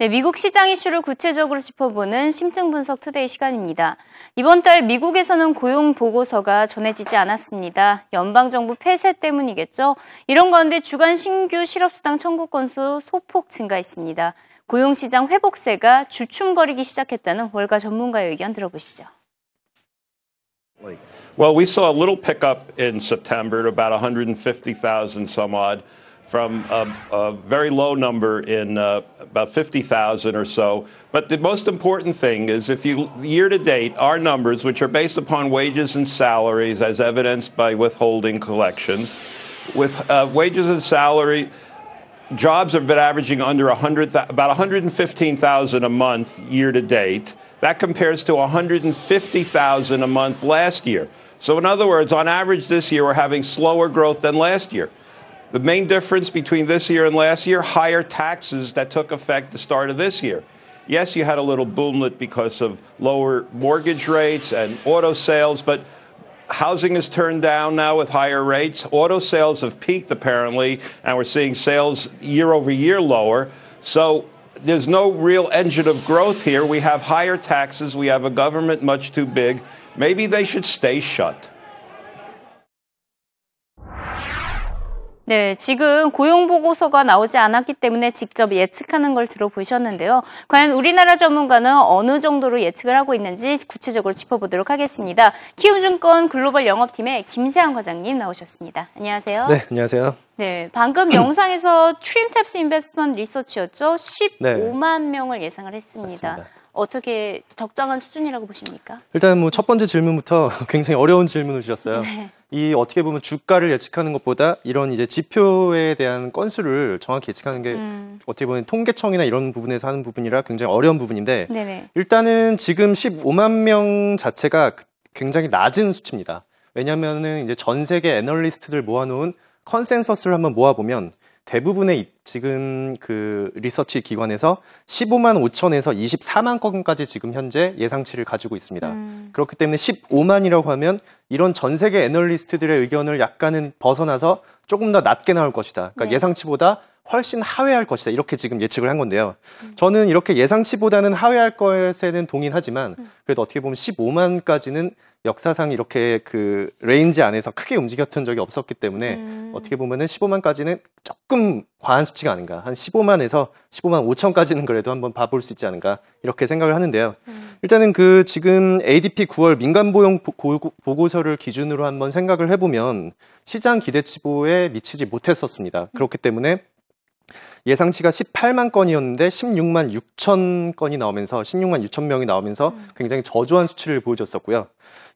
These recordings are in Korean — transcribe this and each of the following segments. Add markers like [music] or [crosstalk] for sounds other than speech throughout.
네, 미국 시장 이슈를 구체적으로 짚어보는 심층 분석 투데이 시간입니다. 이번 달 미국에서는 고용 보고서가 전해지지 않았습니다. 연방 정부 폐쇄 때문이겠죠. 이런 가운데 주간 신규 실업수당 청구 건수 소폭 증가했습니다. 고용 시장 회복세가 주춤거리기 시작했다는 월가 전문가의 의견 들어보시죠. Well, we saw a little pickup in September about 150,000 some odd. From a, a very low number in uh, about 50,000 or so. But the most important thing is if you year to date, our numbers, which are based upon wages and salaries as evidenced by withholding collections, with uh, wages and salary, jobs have been averaging under 100, about 115,000 a month year to date. That compares to 150,000 a month last year. So, in other words, on average this year, we're having slower growth than last year. The main difference between this year and last year, higher taxes that took effect the start of this year. Yes, you had a little boomlet because of lower mortgage rates and auto sales, but housing is turned down now with higher rates. Auto sales have peaked apparently, and we're seeing sales year over year lower. So there's no real engine of growth here. We have higher taxes. We have a government much too big. Maybe they should stay shut. 네, 지금 고용 보고서가 나오지 않았기 때문에 직접 예측하는 걸 들어보셨는데요. 과연 우리나라 전문가는 어느 정도로 예측을 하고 있는지 구체적으로 짚어보도록 하겠습니다. 키움증권 글로벌 영업팀의 김세환 과장님 나오셨습니다. 안녕하세요. 네, 안녕하세요. 네, 방금 [clears throat] 영상에서 트림탭스 인베스트먼트 리서치였죠. 15만 네. 명을 예상을 했습니다. 맞습니다. 어떻게 적당한 수준이라고 보십니까? 일단 뭐 첫 번째 질문부터 [laughs] 굉장히 어려운 질문을 주셨어요. 네. 이 어떻게 보면 주가를 예측하는 것보다 이런 이제 지표에 대한 건수를 정확히 예측하는 게 음. 어떻게 보면 통계청이나 이런 부분에서 하는 부분이라 굉장히 어려운 부분인데 네네. 일단은 지금 15만 명 자체가 굉장히 낮은 수치입니다. 왜냐하면은 이제 전 세계 애널리스트들 모아놓은 consensus를 한번 모아보면 대부분의 지금 그 리서치 기관에서 15만 5천에서 24만 건까지 지금 현재 예상치를 가지고 있습니다. 음. 그렇기 때문에 15만이라고 하면 이런 전 세계 애널리스트들의 의견을 약간은 벗어나서 조금 더 낮게 나올 것이다. 그러니까 네. 예상치보다 훨씬 하회할 것이다. 이렇게 지금 예측을 한 건데요. 음. 저는 이렇게 예상치보다는 하회할 것에는 동의하지만 음. 그래도 어떻게 보면 15만까지는 역사상 이렇게 그 range 안에서 크게 움직였던 적이 없었기 때문에 음. 어떻게 보면은 15만까지는 조금 과한 수치가 아닌가. 한 15만에서 15만 5천까지는 그래도 한번 봐볼 수 있지 않은가. 이렇게 생각을 하는데요. 음. 일단은 그 지금 ADP 9월 민간고용 보고서를 기준으로 한번 생각을 해보면 시장 기대치보에 미치지 못했었습니다. 그렇기 때문에 예상치가 18만 건이었는데 16만 6천 건이 나오면서 16만 6천 명이 나오면서 음. 굉장히 저조한 수치를 보여줬었고요.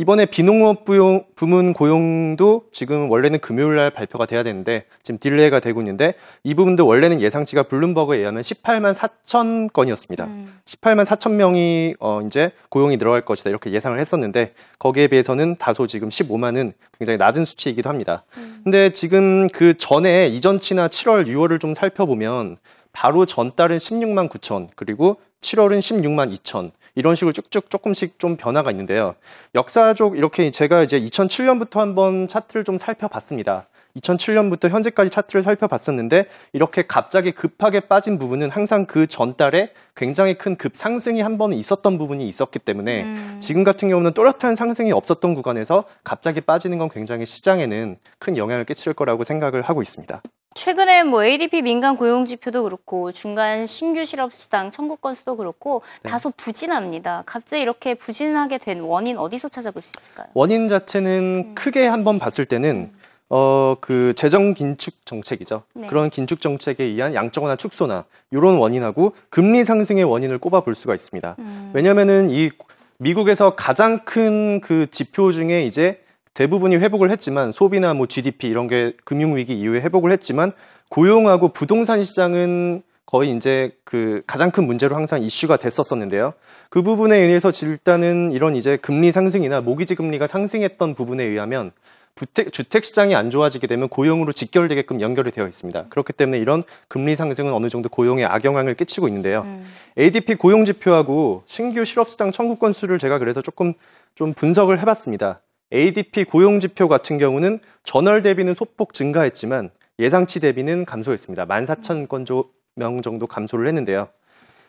이번에 비농업 고용, 부문 고용도 지금 원래는 금요일 날 발표가 돼야 되는데 지금 delay가 되고 있는데 이 부분도 원래는 예상치가 블룸버그에 의하면 18만 4천 건이었습니다. 음. 18만 4천 명이 어 이제 고용이 늘어갈 것이다 이렇게 예상을 했었는데 거기에 비해서는 다소 지금 15만은 굉장히 낮은 수치이기도 합니다. 음. 근데 지금 그 전에 이전치나 7월, 6월을 좀 살펴보면 바로 전달은 16만 9천 그리고 7월은 16만 2천 이런 식으로 쭉쭉 조금씩 좀 변화가 있는데요. 역사적 이렇게 제가 이제 2007년부터 한번 차트를 좀 살펴봤습니다. 2007년부터 현재까지 차트를 살펴봤었는데 이렇게 갑자기 급하게 빠진 부분은 항상 그 전달에 굉장히 큰 급상승이 한 번은 있었던 부분이 있었기 때문에 음. 지금 같은 경우는 또렷한 상승이 없었던 구간에서 갑자기 빠지는 건 굉장히 시장에는 큰 영향을 끼칠 거라고 생각을 하고 있습니다. 최근에 뭐 ADP 민간 고용 지표도 그렇고 중간 신규 실업 수당 청구 건수도 그렇고 네. 다소 부진합니다. 갑자기 이렇게 부진하게 된 원인 어디서 찾아볼 수 있을까요? 원인 자체는 음. 크게 한번 봤을 때는 음. 어, 그 재정 긴축 정책이죠. 네. 그런 긴축 정책에 의한 양적 완화 축소나 이런 원인하고 금리 상승의 원인을 꼽아 볼 수가 있습니다. 음. 왜냐면은 이 미국에서 가장 큰 그 지표 중에 이제 대부분이 회복을 했지만 소비나 뭐 GDP 이런 게 금융 위기 이후에 회복을 했지만 고용하고 부동산 시장은 거의 이제 그 가장 큰 문제로 항상 이슈가 됐었었는데요. 그 부분에 의해서 일단은 이런 이제 금리 상승이나 모기지 금리가 상승했던 부분에 의하면 주택, 주택 시장이 안 좋아지게 되면 고용으로 직결되게끔 연결이 되어 있습니다. 그렇기 때문에 이런 금리 상승은 어느 정도 고용에 악영향을 끼치고 있는데요. 음. ADP 고용 지표하고 신규 실업수당 청구 건수를 제가 그래서 조금 좀 분석을 해봤습니다. ADP 고용 지표 같은 경우는 전월 대비는 소폭 증가했지만 예상치 대비는 감소했습니다. 14,000건 명 정도 감소를 했는데요.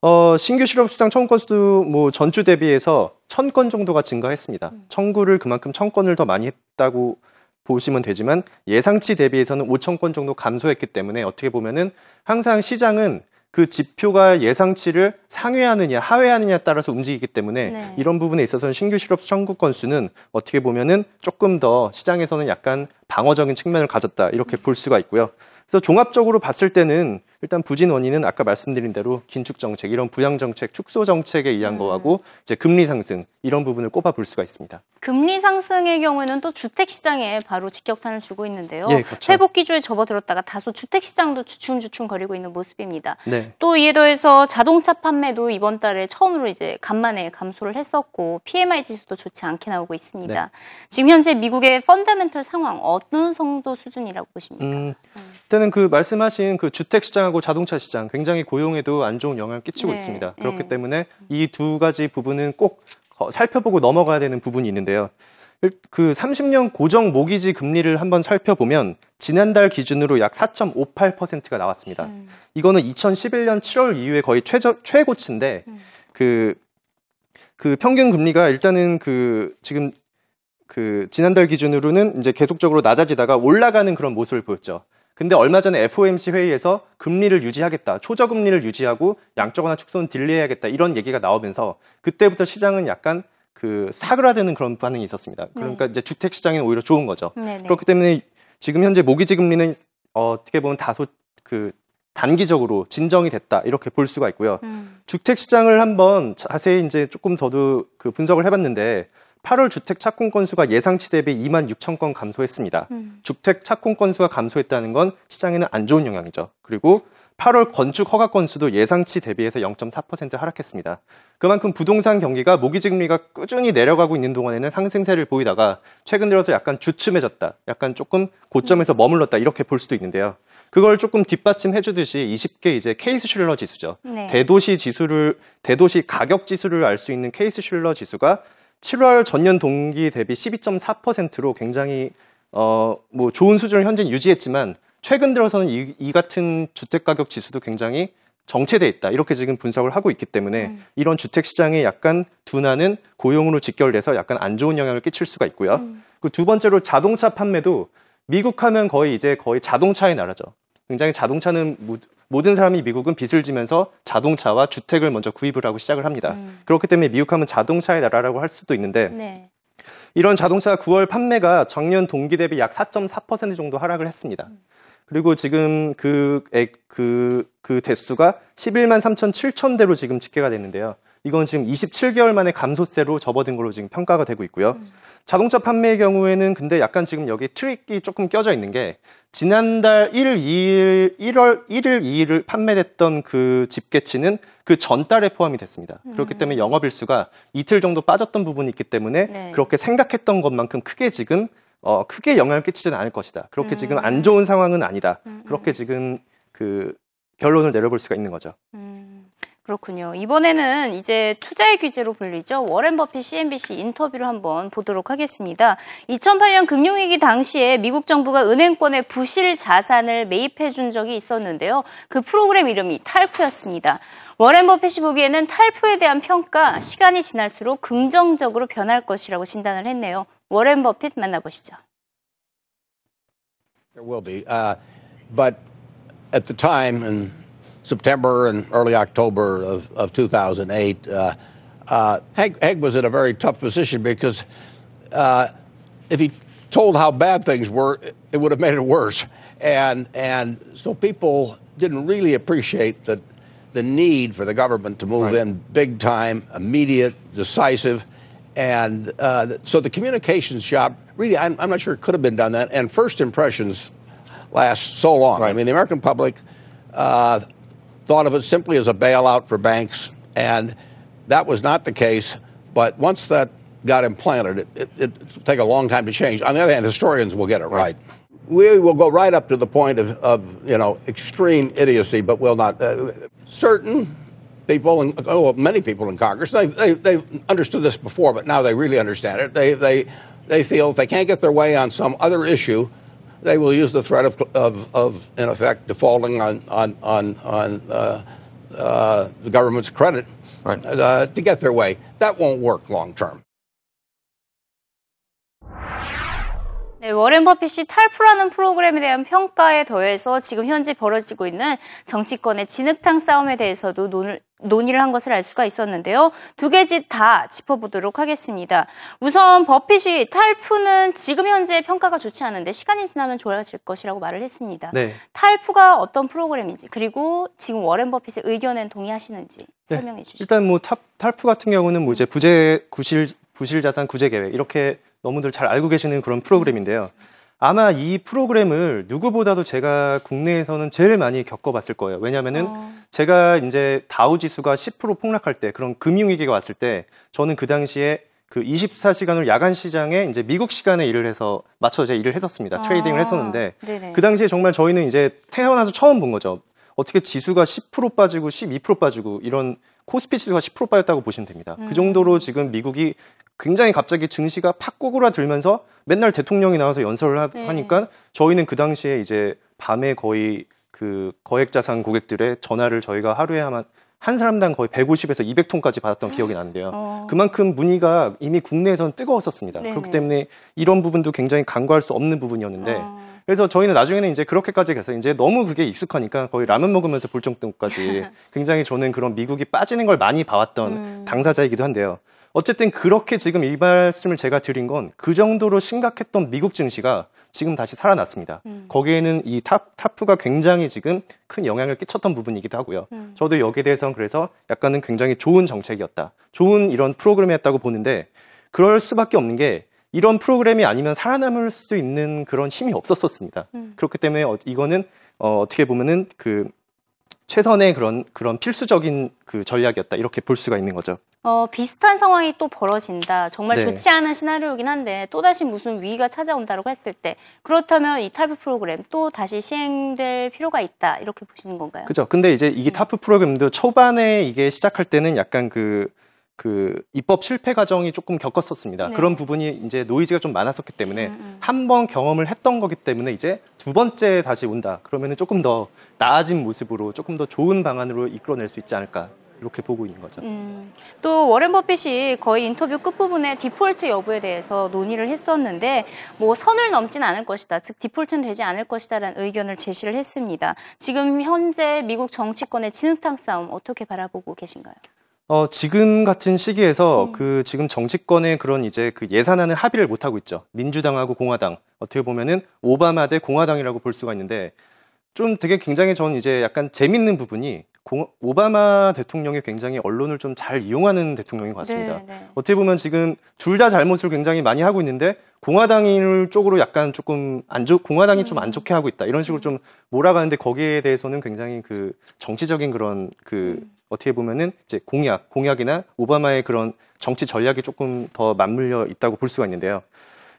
어, 신규 실업 수당 청구 건수도 뭐 전주 대비해서 천건 정도가 증가했습니다. 음. 청구를 그만큼 천 건을 더 많이 했다고 보시면 되지만 예상치 대비해서는 5천 건 정도 감소했기 때문에 어떻게 보면은 항상 시장은 그 지표가 예상치를 상회하느냐 하회하느냐에 따라서 움직이기 때문에 네. 이런 부분에 있어서는 신규 실업 청구 건수는 어떻게 보면은 조금 더 시장에서는 약간 방어적인 측면을 가졌다 이렇게 볼 수가 있고요. 그래서 종합적으로 봤을 때는 일단 부진 원인은 아까 말씀드린 대로 긴축 정책, 이런 부양 정책, 축소 정책에 의한 음. 거하고 이제 금리 상승 이런 부분을 꼽아 볼 수가 있습니다. 금리 상승의 경우에는 또 주택 시장에 바로 직격탄을 주고 있는데요. 예, 그렇죠. 회복 기조에 접어들었다가 다소 주택 시장도 주춤주춤 거리고 있는 모습입니다. 네. 또 이에 더해서 자동차 판매도 이번 달에 처음으로 이제 간만에 감소를 했었고 PMI 지수도 좋지 않게 나오고 있습니다. 네. 지금 현재 미국의 펀더멘털 상황 어느 정도 수준이라고 보십니까? 음, 일단은 그 말씀하신 그 주택 시장하고 자동차 시장 굉장히 고용에도 안 좋은 영향을 끼치고 네. 있습니다. 그렇기 네. 때문에 이 두 가지 부분은 꼭 살펴보고 넘어가야 되는 부분이 있는데요. 그 30년 고정 모기지 금리를 한번 살펴보면 지난달 기준으로 약 4.58%가 나왔습니다. 음. 이거는 2011년 7월 이후에 거의 최저, 최고치인데 음. 그, 그 평균 금리가 일단은 그 지금 그 지난달 기준으로는 이제 계속적으로 낮아지다가 올라가는 그런 모습을 보였죠. 근데 얼마 전에 FOMC 회의에서 금리를 유지하겠다, 초저금리를 유지하고 양적 완화 축소는 딜레이하겠다 이런 얘기가 나오면서 그때부터 시장은 약간 그 사그라드는 그런 반응이 있었습니다. 그러니까 네. 이제 주택 시장에는 오히려 좋은 거죠. 네네. 네. 그렇기 때문에 지금 현재 모기지 금리는 어떻게 보면 다소 그 단기적으로 진정이 됐다 이렇게 볼 수가 있고요. 음. 주택 시장을 한번 자세히 이제 조금 더도 그 분석을 해봤는데 8월 주택 착공 건수가 예상치 대비 2만 6천 건 감소했습니다. 음. 주택 착공 건수가 감소했다는 건 시장에는 안 좋은 영향이죠. 그리고 8월 건축 허가 건수도 예상치 대비해서 0.4% 하락했습니다. 그만큼 부동산 경기가 모기지금리가 꾸준히 내려가고 있는 동안에는 상승세를 보이다가 최근 들어서 약간 주춤해졌다. 약간 조금 고점에서 머물렀다. 이렇게 볼 수도 있는데요. 그걸 조금 뒷받침해 주듯이 20개 이제 케이스 슐러 지수죠. 네. 대도시 지수를 대도시 가격 지수를 알 수 있는 케이스 슐러 지수가 7월 전년 동기 대비 12.4%로 굉장히 어, 뭐 좋은 수준을 현재 유지했지만 최근 들어서는 이, 이, 같은 주택 가격 지수도 굉장히 정체돼 있다. 이렇게 지금 분석을 하고 있기 때문에 음. 이런 주택 시장의 약간 둔화는 고용으로 직결돼서 약간 안 좋은 영향을 끼칠 수가 있고요. 음. 그두 번째로 자동차 판매도 미국 하면 거의 이제 거의 자동차의 나라죠. 굉장히 자동차는 모든 사람이 미국은 빚을 지면서 자동차와 주택을 먼저 구입을 하고 시작을 합니다. 음. 그렇기 때문에 미국하면 자동차의 나라라고 할 수도 있는데 네. 이런 자동차 9월 판매가 작년 동기 대비 약 4.4% 정도 하락을 했습니다. 음. 그리고 지금 그, 그, 그 대수가 11만 3천 7천 대로 지금 집계가 됐는데요. 이건 지금 27개월 만에 감소세로 접어든 걸로 지금 평가가 되고 있고요. 음. 자동차 판매의 경우에는 근데 약간 지금 여기 트릭이 조금 껴져 있는 게 지난달 1일, 2일, 1월 1일, 2일을 판매됐던 그 집계치는 그 전달에 포함이 됐습니다. 음. 그렇기 때문에 영업일수가 이틀 정도 빠졌던 부분이 있기 때문에 네. 그렇게 생각했던 것만큼 크게 지금 어, 크게 영향을 끼치지는 않을 것이다. 그렇게 음. 지금 안 좋은 상황은 아니다. 음. 음. 그렇게 지금 그 결론을 내려볼 수가 있는 거죠. 음. 그렇군요. 이번에는 이제 투자의 규제로 불리죠. 워렌 버핏 CNBC 인터뷰를 한번 보도록 하겠습니다. 2008년 금융위기 당시에 미국 정부가 은행권에 부실 자산을 매입해 준 적이 있었는데요. 그 프로그램 이름이 탈프였습니다. 워렌 버핏이 보기에는 탈프에 대한 평가 시간이 지날수록 긍정적으로 변할 것이라고 진단을 했네요. 워렌 버핏 만나보시죠. There will be, uh, but at the time and September and early October of, of 2008, uh, uh, Hank, Hank, was in a very tough position because uh, if he told how bad things were, it would have made it worse. And, and so people didn't really appreciate the, the need for the government to move right. in big time, immediate, decisive. And uh, so the communications job, really, I'm, I'm, not sure it could have been done that. And first impressions last so long. Right. I mean, the American public uh, thought of it simply as a bailout for banks, and that was not the case. But once that got implanted, it, it, it'll take a long time to change. On the other hand, historians will get it right. We will go right up to the point of, of you know, extreme idiocy, but will not. Uh, certain people, and oh, many people in Congress, they, they, they've understood this before, but now they really understand it. They, they, they feel if they can't get their way on some other issue, they will use the threat of, of, of in effect, defaulting on, on, on, on uh, uh, the government's credit Right. uh, to get their way. That won't work long term. 네, 워렌 버핏이 탈프라는 프로그램에 대한 평가에 더해서 지금 현재 벌어지고 있는 정치권의 진흙탕 싸움에 대해서도 논을, 논의를 한 것을 알 수가 있었는데요. 두 개짓 다 짚어보도록 하겠습니다. 우선 버핏이 TARP는 지금 현재 평가가 좋지 않은데 시간이 지나면 좋아질 것이라고 말을 했습니다. 네. TARP가 어떤 프로그램인지 그리고 지금 워렌 버핏의 의견엔 동의하시는지 네. 설명해 주시죠. 일단 뭐 탑, 탈프 같은 경우는 뭐 이제 부재 구실 부실 자산 구제 계획 이렇게 너무들 잘 알고 계시는 그런 프로그램인데요. 아마 이 프로그램을 누구보다도 제가 국내에서는 제일 많이 겪어봤을 거예요. 왜냐하면은 어. 제가 이제 다우 지수가 10% 폭락할 때 그런 금융위기가 왔을 때 저는 그 당시에 그 24시간을 야간 시장에 이제 미국 시간에 일을 해서 맞춰 제 일을 했었습니다. trading을 아, 했었는데 네네. 그 당시에 정말 저희는 이제 태어나서 처음 본 거죠. 어떻게 지수가 10% 빠지고 12% 빠지고 이런 코스피 지수가 10% 빠졌다고 보시면 됩니다. 음. 그 정도로 지금 미국이 굉장히 갑자기 증시가 팍 꼬그라들면서 맨날 대통령이 나와서 연설을 하, 네. 하니까 저희는 그 당시에 이제 밤에 거의 그 거액자산 고객들의 전화를 저희가 하루에 한, 한 사람당 거의 150에서 200통까지 받았던 기억이 나는데요. 어. 그만큼 문의가 이미 국내에서는 뜨거웠었습니다. 네네. 그렇기 때문에 이런 부분도 굉장히 간과할 수 없는 부분이었는데 어. 그래서 저희는 나중에는 이제 그렇게까지 가서 이제 너무 그게 익숙하니까 거의 라면 먹으면서 볼 정도까지 [laughs] 굉장히 저는 그런 미국이 빠지는 걸 많이 봐왔던 음. 당사자이기도 한데요. 어쨌든 그렇게 지금 이 말씀을 제가 드린 건 그 정도로 심각했던 미국 증시가 지금 다시 살아났습니다. 음. 거기에는 이 탑, TARP가 굉장히 지금 큰 영향을 끼쳤던 부분이기도 하고요. 음. 저도 여기에 대해서는 그래서 약간은 굉장히 좋은 정책이었다. 좋은 이런 프로그램이었다고 보는데 그럴 수밖에 없는 게 이런 프로그램이 아니면 살아남을 수 있는 그런 힘이 없었었습니다. 음. 그렇기 때문에 어, 이거는 어, 어떻게 보면은 그 최선의 그런 그런 필수적인 그 전략이었다 이렇게 볼 수가 있는 거죠. 어, 비슷한 상황이 또 벌어진다. 정말 네. 좋지 않은 시나리오긴 한데 또 다시 무슨 위기가 찾아온다고 했을 때 그렇다면 이 탈북 프로그램 또 다시 시행될 필요가 있다. 이렇게 보시는 건가요? 그죠. 근데 이제 이게 네. 타프 프로그램도 초반에 이게 시작할 때는 약간 그, 그 입법 실패 과정이 조금 겪었었습니다. 네. 그런 부분이 이제 노이즈가 좀 많았었기 때문에 음, 음. 한번 경험을 했던 거기 때문에 이제 두 번째 다시 온다. 그러면은 조금 더 나아진 모습으로 조금 더 좋은 방안으로 이끌어낼 수 있지 않을까. 이렇게 보고 있는 거죠. 음, 또 워렌 버핏이 거의 인터뷰 끝부분에 디폴트 여부에 대해서 논의를 했었는데 뭐 선을 넘진 않을 것이다. 즉 디폴트는 되지 않을 것이다라는 의견을 제시를 했습니다. 지금 현재 미국 정치권의 진흙탕 싸움 어떻게 바라보고 계신가요? 어, 지금 같은 시기에서 음. 그 지금 정치권의 그런 이제 그 예산안을 합의를 못 하고 있죠. 민주당하고 공화당. 어떻게 보면은 오바마 대 공화당이라고 볼 수가 있는데 좀 되게 굉장히 저는 이제 약간 재밌는 부분이 공, 오바마 대통령이 굉장히 언론을 좀 잘 이용하는 대통령인 것 같습니다. 네, 네. 어떻게 보면 지금 둘 다 잘못을 굉장히 많이 하고 있는데 공화당인 쪽으로 약간 조금 안 좋, 공화당이 좀안 음. 좋게 하고 있다. 이런 식으로 좀 몰아가는데 거기에 대해서는 굉장히 그 정치적인 그런 그 음. 어떻게 보면은 이제 공약, 공약이나 오바마의 그런 정치 전략이 조금 더 맞물려 있다고 볼 수가 있는데요.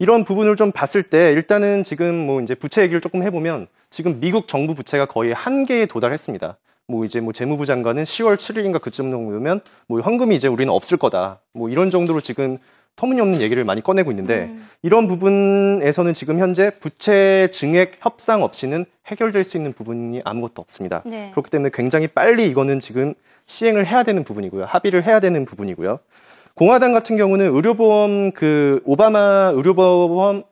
이런 부분을 좀 봤을 때 일단은 지금 뭐 이제 부채 얘기를 조금 해보면 지금 미국 정부 부채가 거의 한계에 도달했습니다. 뭐 이제 뭐 재무부 장관은 10월 7일인가 그쯤 정도면 뭐 현금이 이제 우리는 없을 거다. 뭐 이런 정도로 지금 터무니없는 얘기를 많이 꺼내고 있는데 음. 이런 부분에서는 지금 현재 부채 증액 협상 없이는 해결될 수 있는 부분이 아무것도 없습니다. 네. 그렇기 때문에 굉장히 빨리 이거는 지금 시행을 해야 되는 부분이고요. 합의를 해야 되는 부분이고요. 공화당 같은 경우는 의료보험 그 오바마 의료보험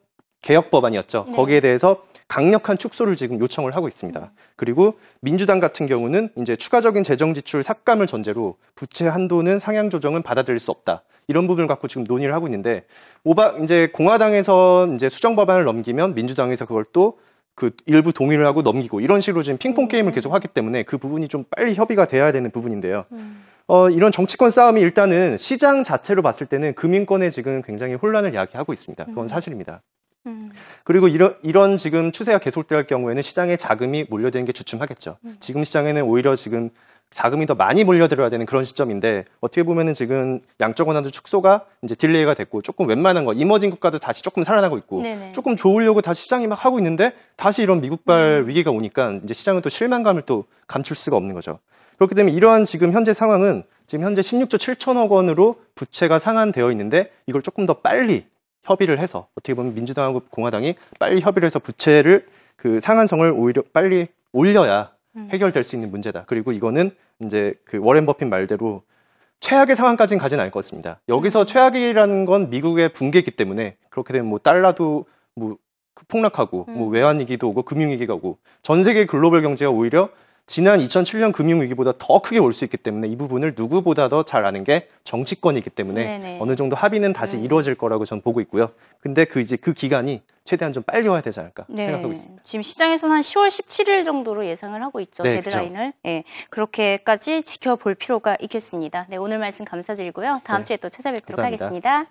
개혁 법안이었죠. 네. 거기에 대해서 강력한 축소를 지금 요청을 하고 있습니다. 그리고 민주당 같은 경우는 이제 추가적인 재정 지출 삭감을 전제로 부채 한도는 상향 조정은 받아들일 수 없다. 이런 부분을 갖고 지금 논의를 하고 있는데 오바 이제 공화당에서 이제 수정 법안을 넘기면 민주당에서 그걸 또그 일부 동의를 하고 넘기고 이런 식으로 지금 핑퐁 게임을 계속 하기 때문에 그 부분이 좀 빨리 협의가 돼야 되는 부분인데요. 어, 이런 정치권 싸움이 일단은 시장 자체로 봤을 때는 금융권에 지금 굉장히 혼란을 야기하고 있습니다. 그건 사실입니다. 음. 그리고 이런, 이런 지금 추세가 계속될 경우에는 시장에 자금이 몰려드는 게 주춤하겠죠. 지금 시장에는 오히려 지금 자금이 더 많이 몰려들어야 되는 그런 시점인데 어떻게 보면은 지금 양적 완화도 축소가 이제 delay가 됐고 조금 웬만한 거 emerging 국가도 다시 조금 살아나고 있고 네네. 조금 좋으려고 다시 시장이 막 하고 있는데 다시 이런 미국발 위기가 오니까 이제 시장은 또 실망감을 또 감출 수가 없는 거죠. 그렇기 때문에 이러한 지금 현재 상황은 지금 현재 16조 7천억 원으로 부채가 상환되어 있는데 이걸 조금 더 빨리 협의를 해서 어떻게 보면 민주당하고 공화당이 빨리 협의를 해서 부채를 그 상한성을 오히려 빨리 올려야 해결될 수 있는 문제다. 그리고 이거는 이제 그 워렌 버핏 말대로 최악의 상황까지는 가진 않을 것 같습니다. 여기서 최악이라는 건 미국의 붕괴이기 때문에 그렇게 되면 뭐 달러도 뭐 폭락하고 뭐 외환위기도 오고 금융위기가 오고 전 세계 글로벌 경제가 오히려 지난 2007년 금융위기보다 더 크게 올 수 있기 때문에 이 부분을 누구보다 더 잘 아는 게 정치권이기 때문에 네네. 어느 정도 합의는 다시 이루어질 거라고 저는 보고 있고요. 근데 그 이제 그 기간이 최대한 좀 빨리 와야 되지 않을까 생각하고 있습니다. 지금 시장에서는 한 10월 17일 정도로 예상을 하고 있죠. 네, 데드라인을. 예. 그렇게까지 지켜볼 필요가 있겠습니다. 네, 오늘 말씀 감사드리고요. 다음 네. 주에 또 찾아뵙도록 감사합니다. 하겠습니다.